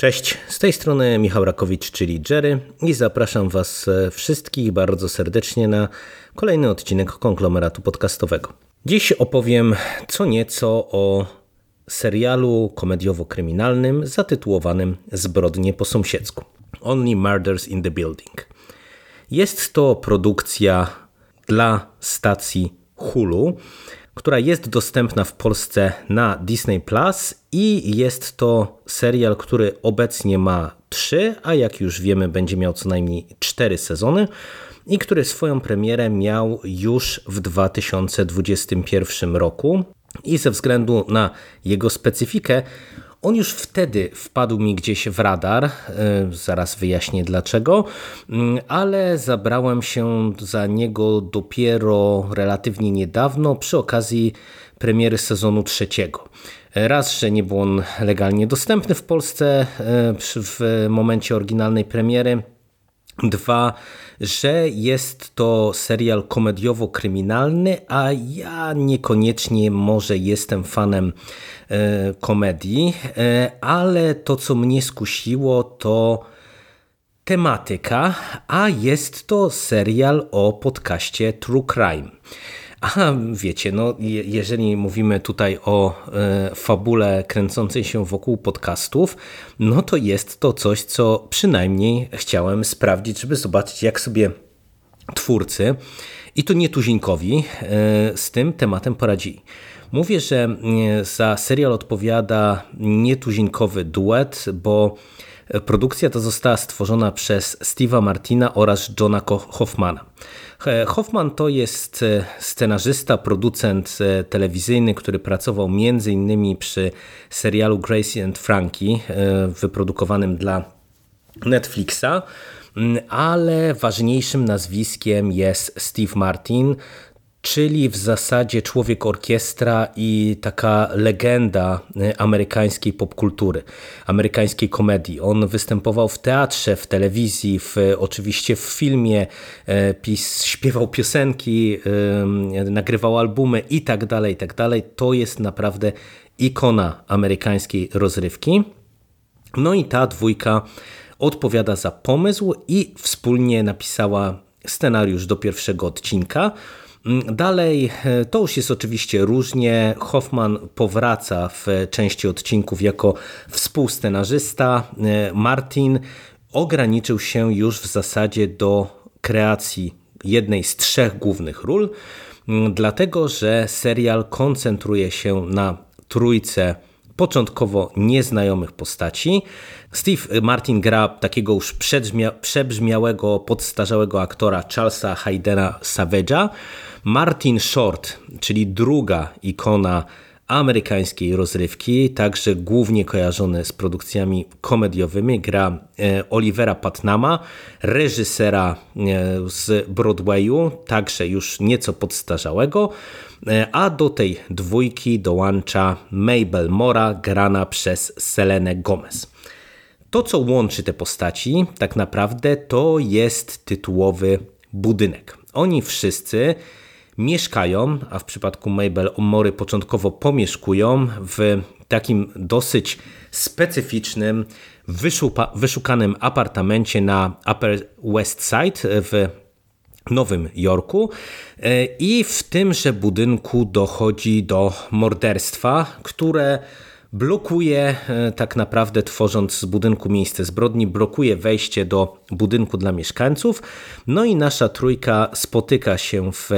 Cześć, z tej strony Michał Rakowicz, czyli Jerry i zapraszam Was wszystkich bardzo serdecznie na kolejny odcinek konglomeratu podcastowego. Dziś opowiem co nieco o serialu komediowo-kryminalnym zatytułowanym Zbrodnie po sąsiedzku. Only Murders in the Building. Jest to produkcja dla stacji Hulu, która jest dostępna w Polsce na Disney Plus i jest to serial, który obecnie ma trzy, a jak już wiemy, będzie miał co najmniej cztery sezony i który swoją premierę miał już w 2021 roku. I ze względu na jego specyfikę, on już wtedy wpadł mi gdzieś w radar, e, zaraz wyjaśnię dlaczego, mm, ale zabrałem się za niego dopiero relatywnie niedawno przy okazji premiery sezonu trzeciego. Raz, że nie był on legalnie dostępny w Polsce e, w momencie oryginalnej premiery. Dwa, że jest to serial komediowo-kryminalny, a ja niekoniecznie może jestem fanem e, komedii, e, ale to co mnie skusiło to tematyka, a jest to serial o podcaście True Crime. A wiecie, no, jeżeli mówimy tutaj o e, fabule kręcącej się wokół podcastów, no to jest to coś, co przynajmniej chciałem sprawdzić, żeby zobaczyć, jak sobie twórcy, i to nietuzinkowi, e, z tym tematem poradzili. Mówię, że e, za serial odpowiada nietuzinkowy duet, bo produkcja ta została stworzona przez Steve'a Martina oraz Johna Hoffmana. Hoffman to jest e, scenarzysta, producent e, telewizyjny, który pracował m.in. przy serialu Gracie and Frankie, e, wyprodukowanym dla Netflixa, ale ważniejszym nazwiskiem jest Steve Martin, czyli w zasadzie człowiek orkiestra i taka legenda e, amerykańskiej popkultury, amerykańskiej komedii. On występował w teatrze, w telewizji, w, oczywiście w filmie, e, pis, śpiewał piosenki, nagrywał albumy i tak dalej, i tak dalej. To jest naprawdę ikona amerykańskiej rozrywki. No i ta dwójka odpowiada za pomysł i wspólnie napisała scenariusz do pierwszego odcinka. Mm, dalej, e, to już jest oczywiście różnie. Hoffman powraca w części odcinków jako współscenarzysta. E, Martin ograniczył się już w zasadzie do kreacji jednej z trzech głównych ról, mm, dlatego że serial koncentruje się na trójce początkowo nieznajomych postaci. Steve Martin gra takiego już przebrzmiałego, podstarzałego aktora Charlesa Haydena Savage'a. Martin Short, czyli druga ikona amerykańskiej rozrywki, także głównie kojarzony z produkcjami komediowymi, gra e, Olivera Patnama, reżysera e, z Broadwayu, także już nieco podstarzałego, a do tej dwójki dołącza Mabel Mora, grana przez Selenę Gomez. To, co łączy te postaci, tak naprawdę to jest tytułowy budynek. Oni wszyscy mieszkają, a w przypadku Mabel Mory początkowo pomieszkują w takim dosyć specyficznym, wyszukanym apartamencie na Upper West Side w Nowym Jorku i w tymże budynku dochodzi do morderstwa, które blokuje e, tak naprawdę tworząc z budynku miejsce zbrodni, blokuje wejście do budynku dla mieszkańców. No i nasza trójka spotyka się w,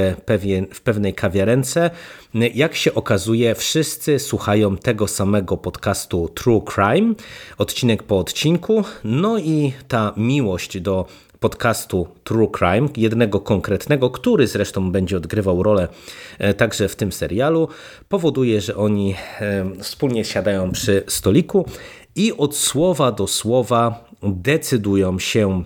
w pewnej kawiarence. Jak się okazuje, wszyscy słuchają tego samego podcastu True Crime, odcinek po odcinku. No i ta miłość do podcastu True Crime, jednego konkretnego, który zresztą będzie odgrywał rolę e, także w tym serialu, powoduje, że oni e, wspólnie siadają przy stoliku i od słowa do słowa decydują się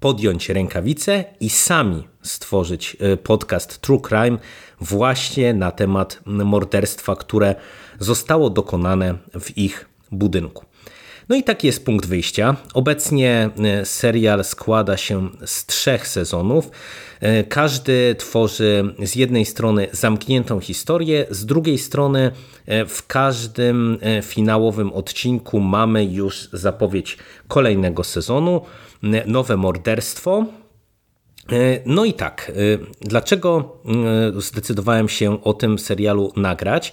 podjąć rękawice i sami stworzyć e, podcast True Crime właśnie na temat morderstwa, które zostało dokonane w ich budynku. No i taki jest punkt wyjścia. Obecnie serial składa się z trzech sezonów. Każdy tworzy z jednej strony zamkniętą historię, z drugiej strony w każdym finałowym odcinku mamy już zapowiedź kolejnego sezonu, nowe morderstwo. No i tak, dlaczego zdecydowałem się o tym serialu nagrać?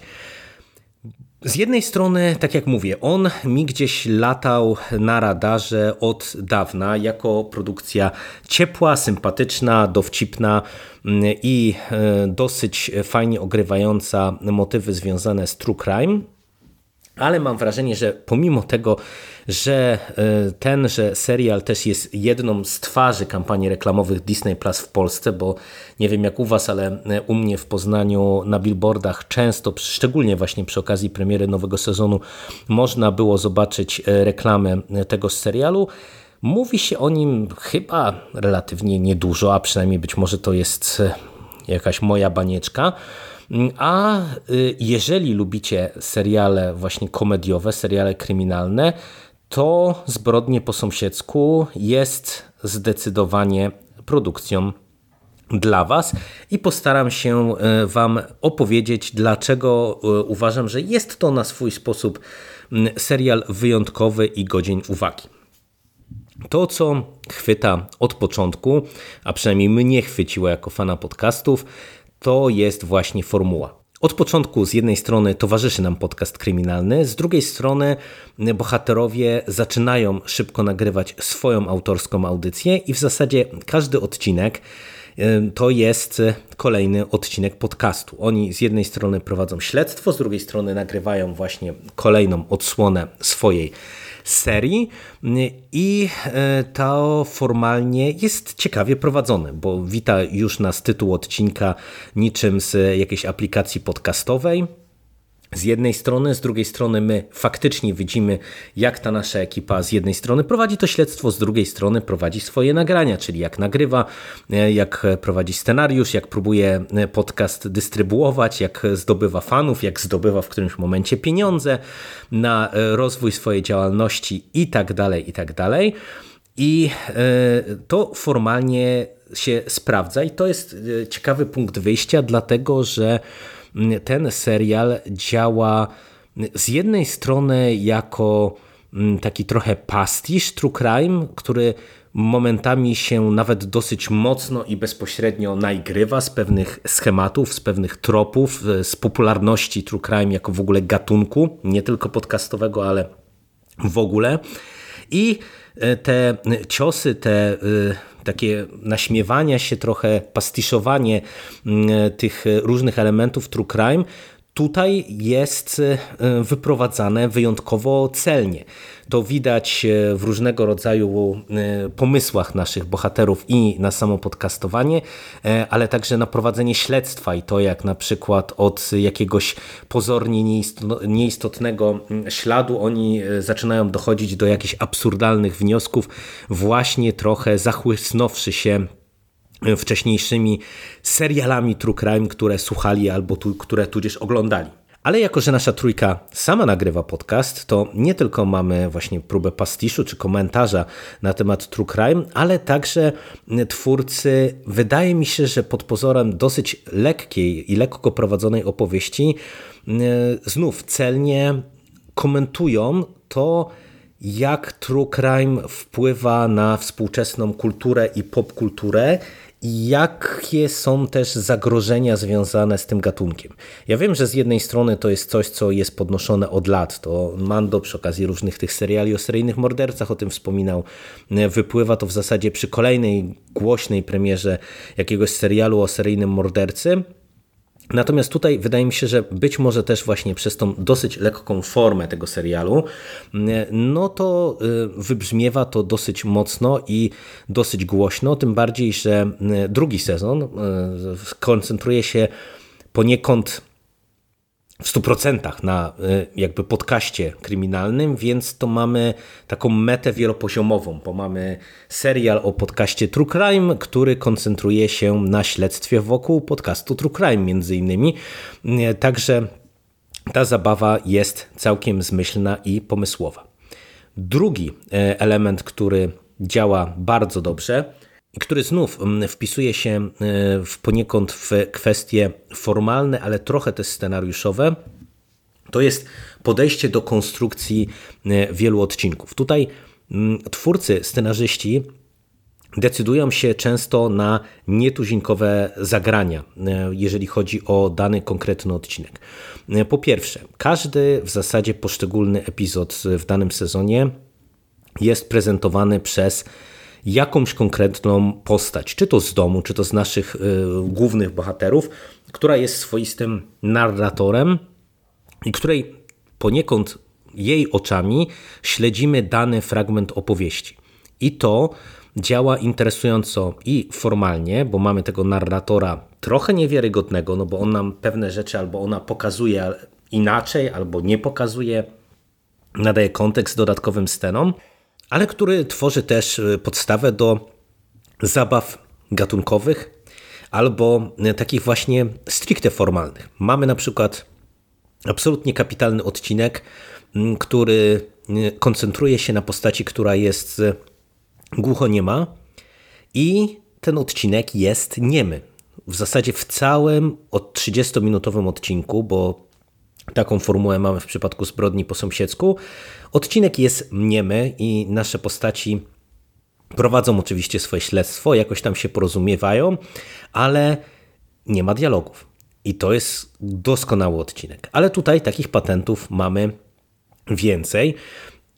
Z jednej strony, tak jak mówię, on mi gdzieś latał na radarze od dawna jako produkcja ciepła, sympatyczna, dowcipna mm, i e, dosyć fajnie ogrywająca motywy związane z true crime ale mam wrażenie, że pomimo tego, że e, tenże serial też jest jedną z twarzy kampanii reklamowych Disney Plus w Polsce, bo nie wiem jak u Was, ale e, u mnie w Poznaniu na billboardach często, szczególnie właśnie przy okazji premiery nowego sezonu, można było zobaczyć e, reklamę tego serialu. Mówi się o nim chyba relatywnie niedużo, a przynajmniej być może to jest jakaś moja banieczka. A y, jeżeli lubicie seriale właśnie komediowe, seriale kryminalne, to Zbrodnie po sąsiedzku jest zdecydowanie produkcją dla Was i postaram się y, Wam opowiedzieć, dlaczego y, uważam, że jest to na swój sposób mm, serial wyjątkowy i godzień uwagi. To, co chwyta od początku, a przynajmniej mnie chwyciło jako fana podcastów, to jest właśnie formuła. Od początku z jednej strony towarzyszy nam podcast kryminalny, z drugiej strony bohaterowie zaczynają szybko nagrywać swoją autorską audycję i w zasadzie każdy odcinek to jest kolejny odcinek podcastu. Oni z jednej strony prowadzą śledztwo, z drugiej strony nagrywają właśnie kolejną odsłonę swojej serii. I e, to formalnie jest ciekawie prowadzone, bo wita już nas tytuł odcinka niczym z jakiejś aplikacji podcastowej z jednej strony, z drugiej strony my faktycznie widzimy, jak ta nasza ekipa z jednej strony prowadzi to śledztwo, z drugiej strony prowadzi swoje nagrania, czyli jak nagrywa, e, jak prowadzi scenariusz, jak próbuje e, podcast dystrybuować, jak zdobywa fanów, jak zdobywa w którymś momencie pieniądze na e, rozwój swojej działalności i tak dalej, i tak dalej. I to formalnie się sprawdza i to jest ciekawy punkt wyjścia, dlatego że ten serial działa z jednej strony jako mm, taki trochę pastisz true crime, który momentami się nawet dosyć mocno i bezpośrednio naigrywa z pewnych schematów, z pewnych tropów, z popularności true crime jako w ogóle gatunku, nie tylko podcastowego, ale w ogóle. I e, te ciosy, te e, takie naśmiewania się trochę, pastiszowanie mm, tych różnych elementów true crime tutaj jest e, wyprowadzane wyjątkowo celnie. To widać e, w różnego rodzaju e, pomysłach naszych bohaterów i na samo podcastowanie, ale także na prowadzenie śledztwa i to jak na przykład od jakiegoś pozornie nieistotnego mm, śladu oni zaczynają dochodzić do jakichś absurdalnych wniosków, właśnie trochę zachłysnąwszy się wcześniejszymi serialami true crime, które słuchali albo tu, które tudzież oglądali. Ale jako, że nasza trójka sama nagrywa podcast, to nie tylko mamy właśnie próbę pastiszu czy komentarza na temat true crime, ale także twórcy, wydaje mi się, że pod pozorem dosyć lekkiej i lekko prowadzonej opowieści, e, znów celnie komentują to, jak true crime wpływa na współczesną kulturę i popkulturę jakie są też zagrożenia związane z tym gatunkiem. Ja wiem, że z jednej strony to jest coś, co jest podnoszone od lat. To Mando przy okazji różnych tych seriali o seryjnych mordercach o tym wspominał. Wypływa to w zasadzie przy kolejnej głośnej premierze jakiegoś serialu o seryjnym mordercy. Natomiast tutaj wydaje mi się, że być może też właśnie przez tą dosyć lekką formę tego serialu, no to y, wybrzmiewa to dosyć mocno i dosyć głośno, tym bardziej, że y, drugi sezon y, koncentruje się poniekąd w 100% na y, jakby podcaście kryminalnym, więc to mamy taką metę wielopoziomową, bo mamy serial o podcaście True Crime, który koncentruje się na śledztwie wokół podcastu True Crime między innymi. Y, także ta zabawa jest całkiem zmyślna i pomysłowa. Drugi element, który działa bardzo dobrze który znów mm, wpisuje się w poniekąd w kwestie formalne, ale trochę też scenariuszowe, to jest podejście do konstrukcji wielu odcinków. Tutaj mm, twórcy, scenarzyści decydują się często na nietuzinkowe zagrania, e, jeżeli chodzi o dany konkretny odcinek. E, po pierwsze, każdy w zasadzie poszczególny epizod w danym sezonie jest prezentowany przez jakąś konkretną postać, czy to z domu, czy to z naszych y, głównych bohaterów, która jest swoistym narratorem i której poniekąd jej oczami śledzimy dany fragment opowieści. I to działa interesująco i formalnie, bo mamy tego narratora trochę niewiarygodnego, no bo on nam pewne rzeczy albo ona pokazuje inaczej, albo nie pokazuje, nadaje kontekst dodatkowym scenom, ale który tworzy też y, podstawę do zabaw gatunkowych albo y, takich właśnie stricte formalnych. Mamy na przykład absolutnie kapitalny odcinek, który koncentruje się na postaci, która jest głuchoniema i ten odcinek jest niemy. W zasadzie w całym od 30-minutowym odcinku, bo taką formułę mamy w przypadku zbrodni po sąsiedzku, odcinek jest niemy i nasze postaci prowadzą oczywiście swoje śledztwo, jakoś tam się porozumiewają, ale nie ma dialogów. I to jest doskonały odcinek. Ale tutaj takich patentów mamy więcej.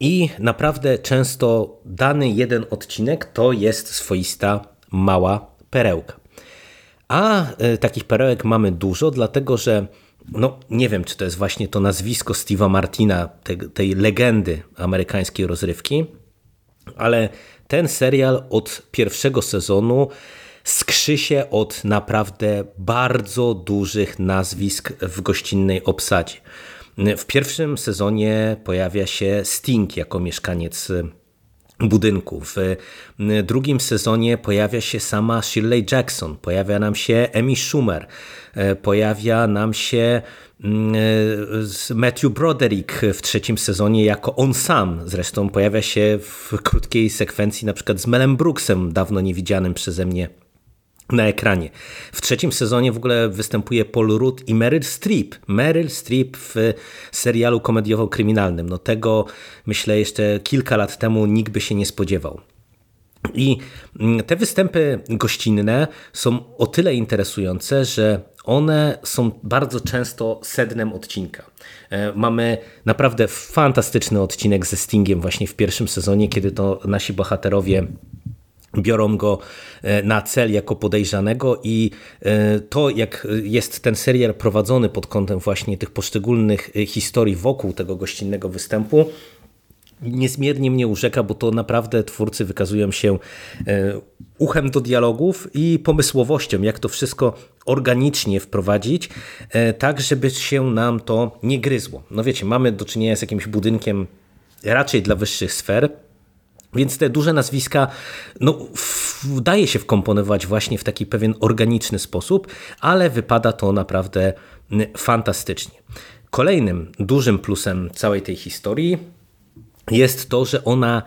I naprawdę często dany jeden odcinek to jest swoista mała perełka. A e, takich perełek mamy dużo, dlatego że no nie wiem, czy to jest właśnie to nazwisko Steve'a Martina, tej, tej legendy amerykańskiej rozrywki, ale ten serial od pierwszego sezonu skrzy się od naprawdę bardzo dużych nazwisk w gościnnej obsadzie. W pierwszym sezonie pojawia się Sting jako mieszkaniec budynku. W drugim sezonie pojawia się sama Shirley Jackson, pojawia nam się Amy Schumer, pojawia nam się Matthew Broderick w trzecim sezonie jako on sam. Zresztą pojawia się w krótkiej sekwencji na przykład z Melem Brooksem, dawno niewidzianym przeze mnie na ekranie. W trzecim sezonie w ogóle występuje Paul Rudd i Meryl Streep. Meryl Streep w serialu komediowo-kryminalnym. No tego myślę jeszcze kilka lat temu nikt by się nie spodziewał. I mm, te występy gościnne są o tyle interesujące, że one są bardzo często sednem odcinka. E, mamy naprawdę fantastyczny odcinek ze Stingiem właśnie w pierwszym sezonie, kiedy to nasi bohaterowie biorą go e, na cel jako podejrzanego i e, to jak jest ten serial prowadzony pod kątem właśnie tych poszczególnych e, historii wokół tego gościnnego występu niezmiernie mnie urzeka, bo to naprawdę twórcy wykazują się uchem do dialogów i pomysłowością, jak to wszystko organicznie wprowadzić, tak żeby się nam to nie gryzło. No wiecie, mamy do czynienia z jakimś budynkiem raczej dla wyższych sfer, więc te duże nazwiska no, daje się wkomponować właśnie w taki pewien organiczny sposób, ale wypada to naprawdę fantastycznie. Kolejnym dużym plusem całej tej historii jest to, że ona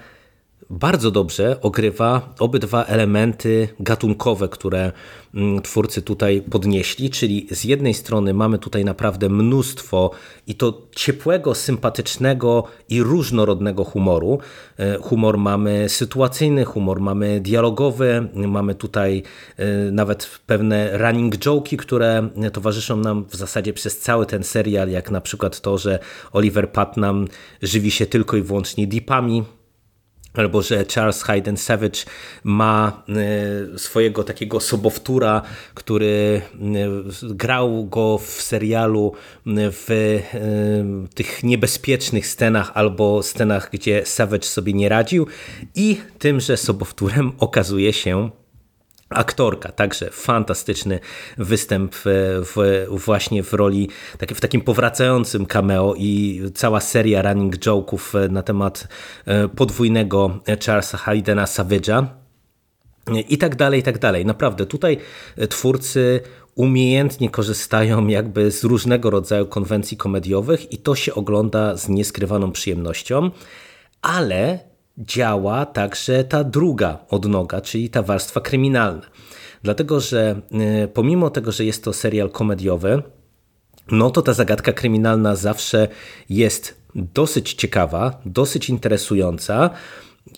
bardzo dobrze ogrywa obydwa elementy gatunkowe, które mm, twórcy tutaj podnieśli, czyli z jednej strony mamy tutaj naprawdę mnóstwo i to ciepłego, sympatycznego i różnorodnego humoru. E, humor mamy sytuacyjny, humor mamy dialogowy, mamy tutaj e, nawet pewne running joke'i, które towarzyszą nam w zasadzie przez cały ten serial, jak na przykład to, że Oliver Putnam żywi się tylko i wyłącznie dipami, albo że Charles Hayden Savage ma e, swojego takiego sobowtóra, który e, grał go w serialu w e, tych niebezpiecznych scenach albo scenach, gdzie Savage sobie nie radził. I tymże sobowtórem okazuje się aktorka, także fantastyczny występ w, właśnie w roli, w takim powracającym cameo i cała seria running joke'ów na temat e, podwójnego Charlesa Haydena Savage'a i tak dalej, i tak dalej. Naprawdę tutaj twórcy umiejętnie korzystają jakby z różnego rodzaju konwencji komediowych i to się ogląda z nieskrywaną przyjemnością. ale działa także ta druga odnoga, czyli ta warstwa kryminalna. Dlatego, że pomimo tego, że jest to serial komediowy, no to ta zagadka kryminalna zawsze jest dosyć ciekawa, dosyć interesująca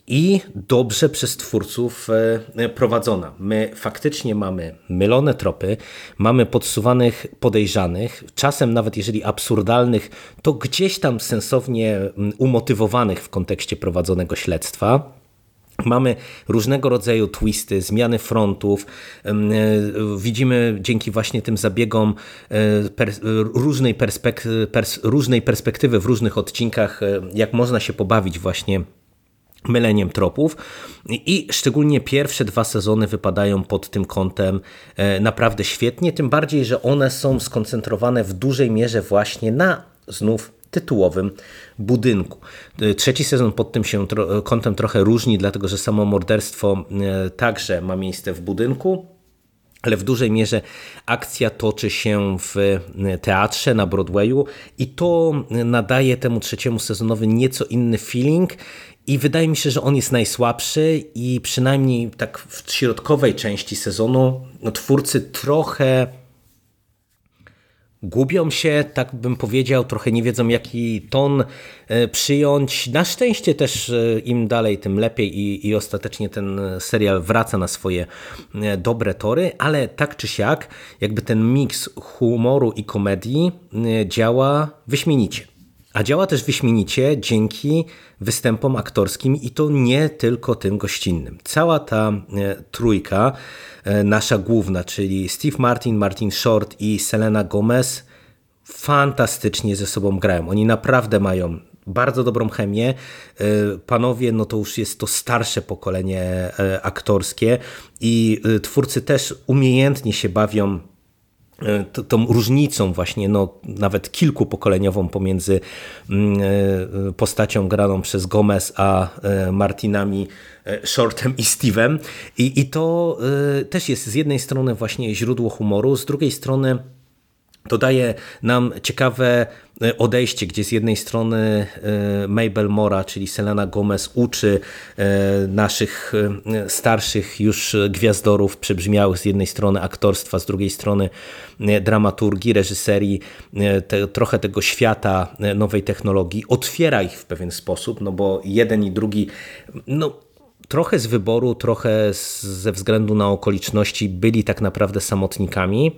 i dobrze przez twórców e, prowadzona. My faktycznie mamy mylone tropy, mamy podsuwanych podejrzanych, czasem nawet jeżeli absurdalnych, to gdzieś tam sensownie umotywowanych w kontekście prowadzonego śledztwa. Mamy różnego rodzaju twisty, zmiany frontów. E, widzimy dzięki właśnie tym zabiegom e, różnej, perspek pers różnej perspektywy w różnych odcinkach, jak można się pobawić właśnie myleniem tropów i szczególnie pierwsze dwa sezony wypadają pod tym kątem e, naprawdę świetnie, tym bardziej, że one są skoncentrowane w dużej mierze właśnie na znów tytułowym budynku. E, trzeci sezon pod tym się kątem trochę różni, dlatego że samo morderstwo e, także ma miejsce w budynku, ale w dużej mierze akcja toczy się w teatrze na Broadwayu i to nadaje temu trzeciemu sezonowi nieco inny feeling i wydaje mi się, że on jest najsłabszy i przynajmniej tak w środkowej części sezonu no, twórcy trochę gubią się, tak bym powiedział, trochę nie wiedzą jaki ton e, przyjąć. Na szczęście też e, im dalej, tym lepiej i, i ostatecznie ten serial wraca na swoje e, dobre tory, ale tak czy siak, jakby ten miks humoru i komedii działa wyśmienicie. A działa też wyśmienicie dzięki występom aktorskim i to nie tylko tym gościnnym. Cała ta e, trójka, e, nasza główna, czyli Steve Martin, Martin Short i Selena Gomez, fantastycznie ze sobą grają. Oni naprawdę mają bardzo dobrą chemię. E, panowie, no to już jest to starsze pokolenie aktorskie i twórcy też umiejętnie się bawią tą różnicą właśnie, no, nawet kilkupokoleniową pomiędzy mm, e, postacią graną przez Gomez a e, Martinami Shortem i Steve'em. I, I to też jest z jednej strony właśnie źródło humoru, z drugiej strony dodaje nam ciekawe e, odejście, gdzie z jednej strony e, Mabel Mora, czyli Selena Gomez uczy e, naszych starszych już gwiazdorów przebrzmiałych z jednej strony aktorstwa, z drugiej strony dramaturgii, reżyserii, te, trochę tego świata nowej technologii, otwiera ich w pewien sposób, no bo jeden i drugi no, trochę z wyboru, trochę ze względu na okoliczności byli tak naprawdę samotnikami,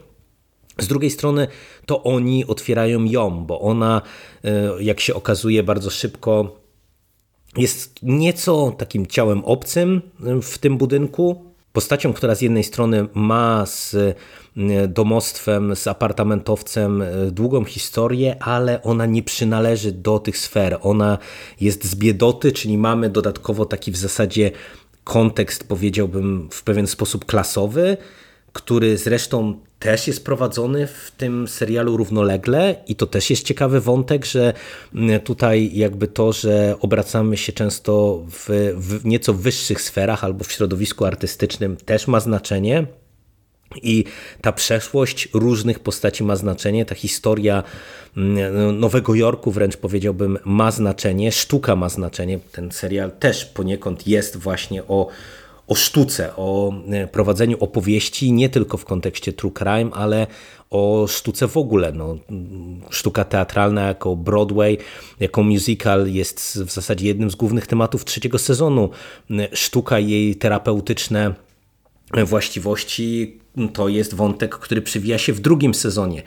z drugiej strony to oni otwierają ją, bo ona, e, jak się okazuje bardzo szybko, jest nieco takim ciałem obcym e, w tym budynku. Postacią, która z jednej strony ma z e, domostwem, z apartamentowcem długą historię, ale ona nie przynależy do tych sfer. Ona jest z biedoty, czyli mamy dodatkowo taki w zasadzie kontekst, powiedziałbym, w pewien sposób klasowy, który zresztą też jest prowadzony w tym serialu równolegle i to też jest ciekawy wątek, że mm, tutaj jakby to, że obracamy się często w, w nieco wyższych sferach albo w środowisku artystycznym też ma znaczenie. I ta przeszłość różnych postaci ma znaczenie, ta historia mm, Nowego Jorku wręcz powiedziałbym ma znaczenie, sztuka ma znaczenie. Ten serial też poniekąd jest właśnie o o sztuce, o e, prowadzeniu opowieści nie tylko w kontekście true crime, ale o sztuce w ogóle. No, sztuka teatralna jako Broadway, jako musical jest w zasadzie jednym z głównych tematów trzeciego sezonu. Sztuka i jej terapeutyczne właściwości to jest wątek, który przywija się w drugim sezonie.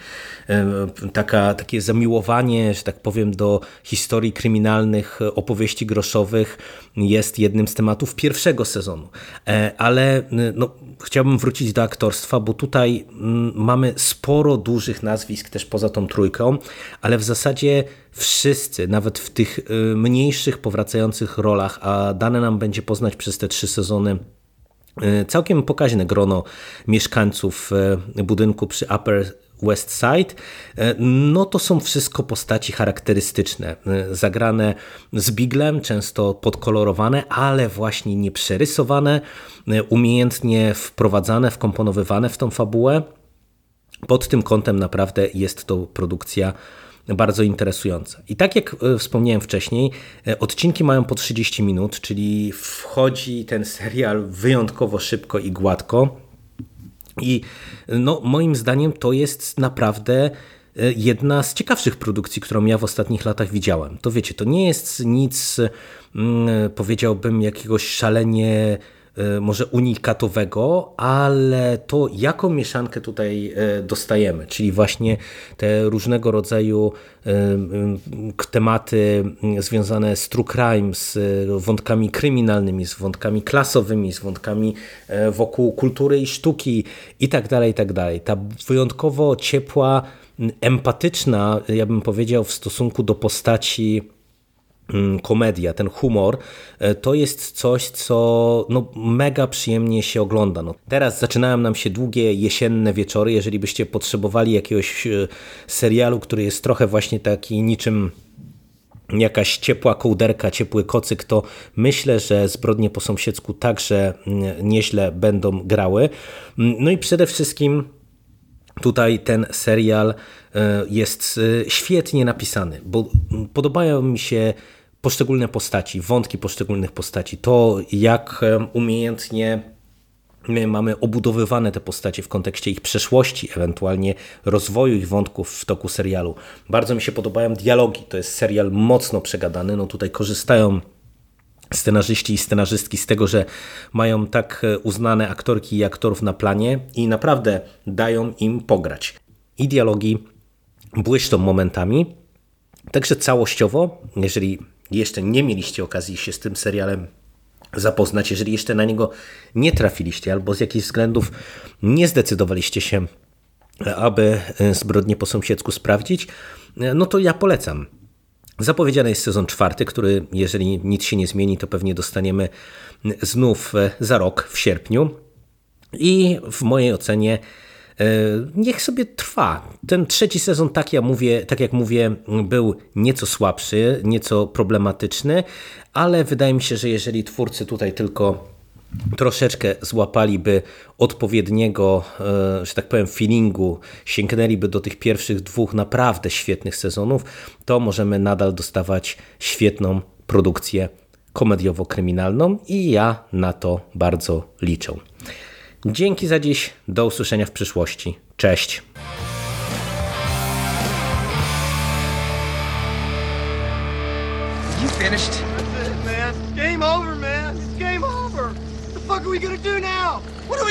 Taka, takie zamiłowanie, że tak powiem, do historii kryminalnych, opowieści groszowych jest jednym z tematów pierwszego sezonu. E, ale no, chciałbym wrócić do aktorstwa, bo tutaj mamy sporo dużych nazwisk też poza tą trójką, ale w zasadzie wszyscy, nawet w tych y, mniejszych, powracających rolach, a dane nam będzie poznać przez te trzy sezony E, całkiem pokaźne grono mieszkańców e, budynku przy Upper West Side, e, no to są wszystko postaci charakterystyczne, zagrane z biglem, często podkolorowane, ale właśnie nie przerysowane, umiejętnie wprowadzane, wkomponowywane w tą fabułę. Pod tym kątem naprawdę jest to produkcja bardzo interesująca. I tak jak e, wspomniałem wcześniej, e, odcinki mają po 30 minut, czyli wchodzi ten serial wyjątkowo szybko i gładko. I no, moim zdaniem to jest naprawdę e, jedna z ciekawszych produkcji, którą ja w ostatnich latach widziałem. To wiecie, to nie jest nic, mm, powiedziałbym, jakiegoś szalenie e, może unikatowego, ale to jaką mieszankę tutaj e, dostajemy, czyli właśnie te różnego rodzaju tematy związane z true crime, z wątkami kryminalnymi, z wątkami klasowymi, z wątkami wokół kultury i sztuki i tak dalej, i tak. Ta wyjątkowo ciepła, empatyczna, ja bym powiedział, w stosunku do postaci komedia, ten humor, e, to jest coś, co no, mega przyjemnie się ogląda. No, teraz zaczynają nam się długie jesienne wieczory. Jeżeli byście potrzebowali jakiegoś e, serialu, który jest trochę właśnie taki niczym jakaś ciepła kołderka, ciepły kocyk, to myślę, że zbrodnie po sąsiedzku także nieźle będą grały. No i przede wszystkim Tutaj ten serial e, jest świetnie napisany, bo podobają mi się poszczególne postaci, wątki poszczególnych postaci, to jak umiejętnie my mamy obudowywane te postacie w kontekście ich przeszłości, ewentualnie rozwoju ich wątków w toku serialu. Bardzo mi się podobają dialogi, to jest serial mocno przegadany, no tutaj korzystają scenarzyści i scenarzystki z tego, że mają tak uznane aktorki i aktorów na planie i naprawdę dają im pograć. I dialogi błyszczą momentami, także całościowo, jeżeli jeszcze nie mieliście okazji się z tym serialem zapoznać, jeżeli jeszcze na niego nie trafiliście albo z jakichś względów nie zdecydowaliście się, aby zbrodnie po sąsiedzku sprawdzić, no to ja polecam. Zapowiedziany jest sezon czwarty, który jeżeli nic się nie zmieni, to pewnie dostaniemy znów za rok w sierpniu. I w mojej ocenie E, niech sobie trwa. Ten trzeci sezon, tak, ja mówię, tak jak mówię, był nieco słabszy, nieco problematyczny, ale wydaje mi się, że jeżeli twórcy tutaj tylko troszeczkę złapaliby odpowiedniego, e, że tak powiem, feelingu, sięgnęliby do tych pierwszych dwóch naprawdę świetnych sezonów, to możemy nadal dostawać świetną produkcję komediowo-kryminalną i ja na to bardzo liczę. Dzięki za dziś, do usłyszenia w przyszłości. Cześć. You finished?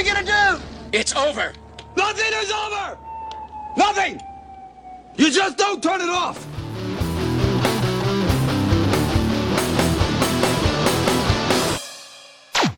What are we gonna do? It's over. Nothing is over! Nothing! You just don't turn it off!